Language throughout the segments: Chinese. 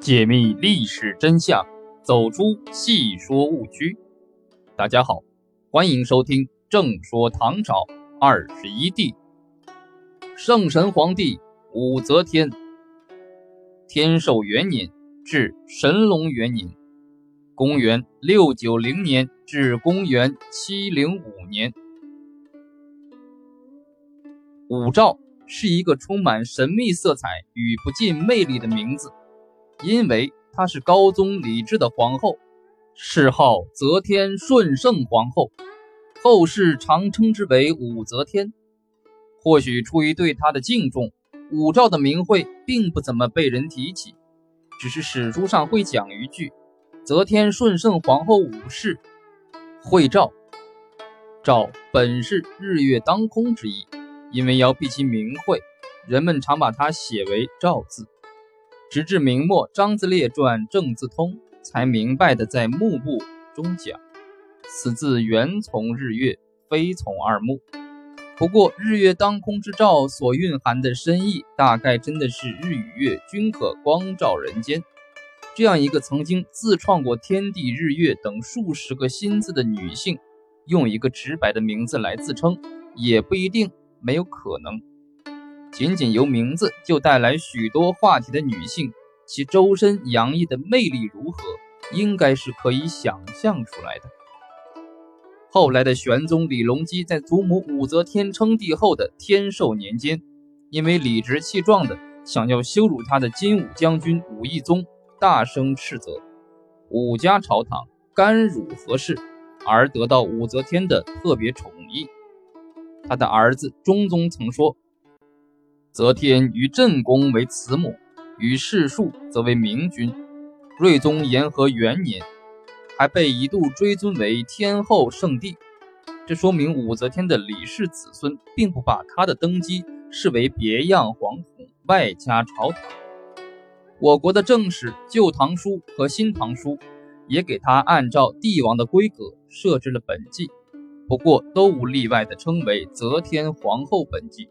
解密历史真相，走出戏说误区。大家好，欢迎收听《正说唐朝二十一帝》。圣神皇帝武则天，天寿元年至神龙元年（公元六九零年至公元七零五年）。武曌。是一个充满神秘色彩与不尽魅力的名字，因为她是高宗李治的皇后，谥号则天顺圣皇后，后世常称之为武则天。或许出于对她的敬重，武曌的名讳并不怎么被人提起，只是史书上会讲一句：“则天顺圣皇后武氏，会诏。”诏本是日月当空之意。因为要避其名讳，人们常把它写为“照”字。直至明末张自烈传《郑自通》，才明白的在目部中讲：“此字原从日月，非从二目。”不过，“日月当空”之照所蕴含的深意，大概真的是日与月均可光照人间。这样一个曾经自创过天地、日月等数十个新字的女性，用一个直白的名字来自称，也不一定。没有可能，仅仅由名字就带来许多话题的女性，其周身洋溢的魅力如何，应该是可以想象出来的。后来的玄宗李隆基在祖母武则天称帝后的天寿年间，因为理直气壮的想要羞辱他的金武将军武义宗，大声斥责武家朝堂干辱何事，而得到武则天的特别宠溺。他的儿子中宗曾说：“则天与镇公为慈母，与世庶则为明君。”睿宗延和元年，还被一度追尊为天后圣帝。这说明武则天的李氏子孙并不把她的登基视为别样皇统，外加朝堂。我国的正史《旧唐书》和《新唐书》也给他按照帝王的规格设置了本纪。不过都无例外的称为则天皇后本纪，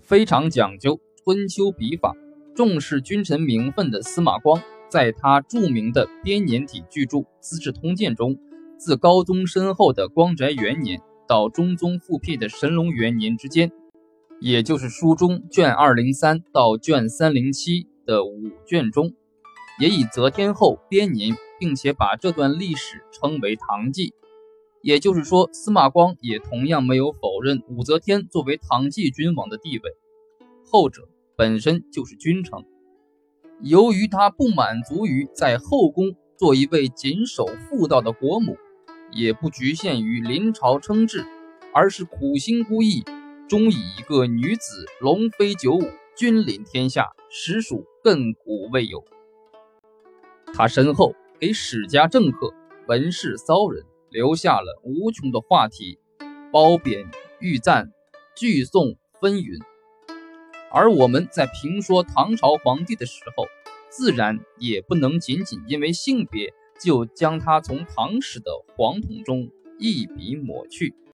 非常讲究春秋笔法，重视君臣名分的司马光，在他著名的编年体巨著《资治通鉴》中，自高宗身后的光宅元年到中宗复辟的神龙元年之间，也就是书中卷二零三到卷三零七的五卷中，也以则天后编年，并且把这段历史称为唐纪。也就是说，司马光也同样没有否认武则天作为唐继君王的地位，后者本身就是君臣。由于他不满足于在后宫做一位谨守妇道的国母，也不局限于临朝称制，而是苦心孤诣，终以一个女子龙飞九舞，君临天下，实属亘古未有。他身后给史家政客、文士骚人。留下了无穷的话题，褒贬、誉赞、聚颂纷纭。而我们在评说唐朝皇帝的时候，自然也不能仅仅因为性别就将他从唐史的黄统中一笔抹去。